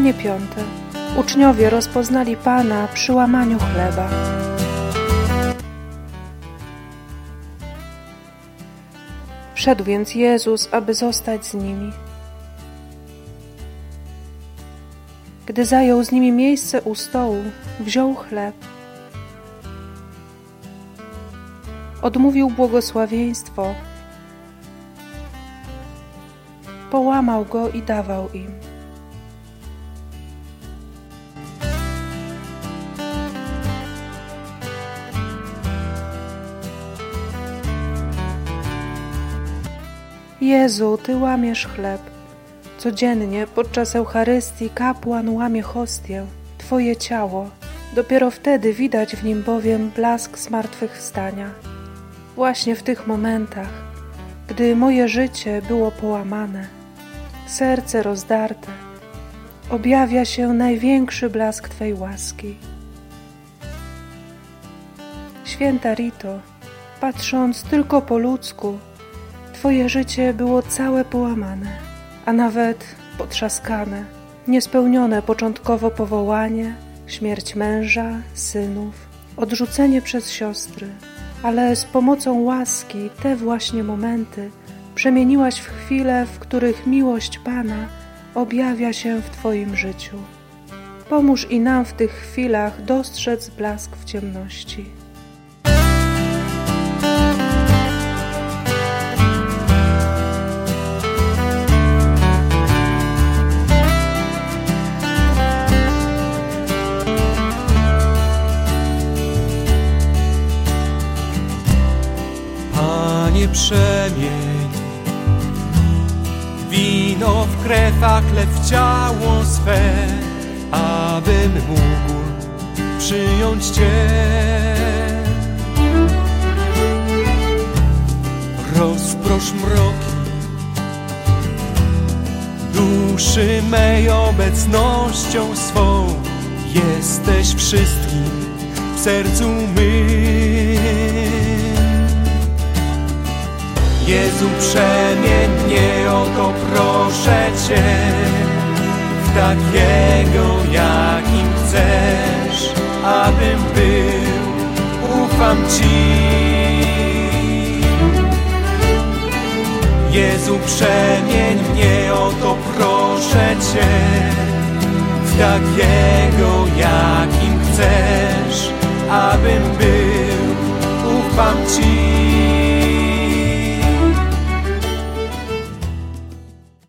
Spotkanie piąte. Uczniowie rozpoznali Pana przy łamaniu chleba. Wszedł więc Jezus, aby zostać z nimi. Gdy zajął z nimi miejsce u stołu, wziął chleb. Odmówił błogosławieństwo, połamał go i dawał im. Jezu, Ty łamiesz chleb. Codziennie podczas Eucharystii kapłan łamie hostię, Twoje ciało. Dopiero wtedy widać w nim bowiem blask zmartwychwstania. Właśnie w tych momentach, gdy moje życie było połamane, serce rozdarte, objawia się największy blask Twej łaski. Święta Rito, patrząc tylko po ludzku, Twoje życie było całe połamane, a nawet potrzaskane, niespełnione początkowo powołanie, śmierć męża, synów, odrzucenie przez siostry, ale z pomocą łaski te właśnie momenty przemieniłaś w chwile, w których miłość Pana objawia się w Twoim życiu. Pomóż i nam w tych chwilach dostrzec blask w ciemności. Panie przemień Wino w krew, a chleb w ciało swe Abym mógł przyjąć Cię. Rozprosz mroki Duszy mej obecnością swą. Jesteś wszystkim w sercu mym Jezu, przemień mnie, o to proszę Cię, w takiego, jakim chcesz, abym był, ufam Ci. Jezu, przemień mnie, o to proszę Cię, w takiego, jakim chcesz, abym był, ufam Ci.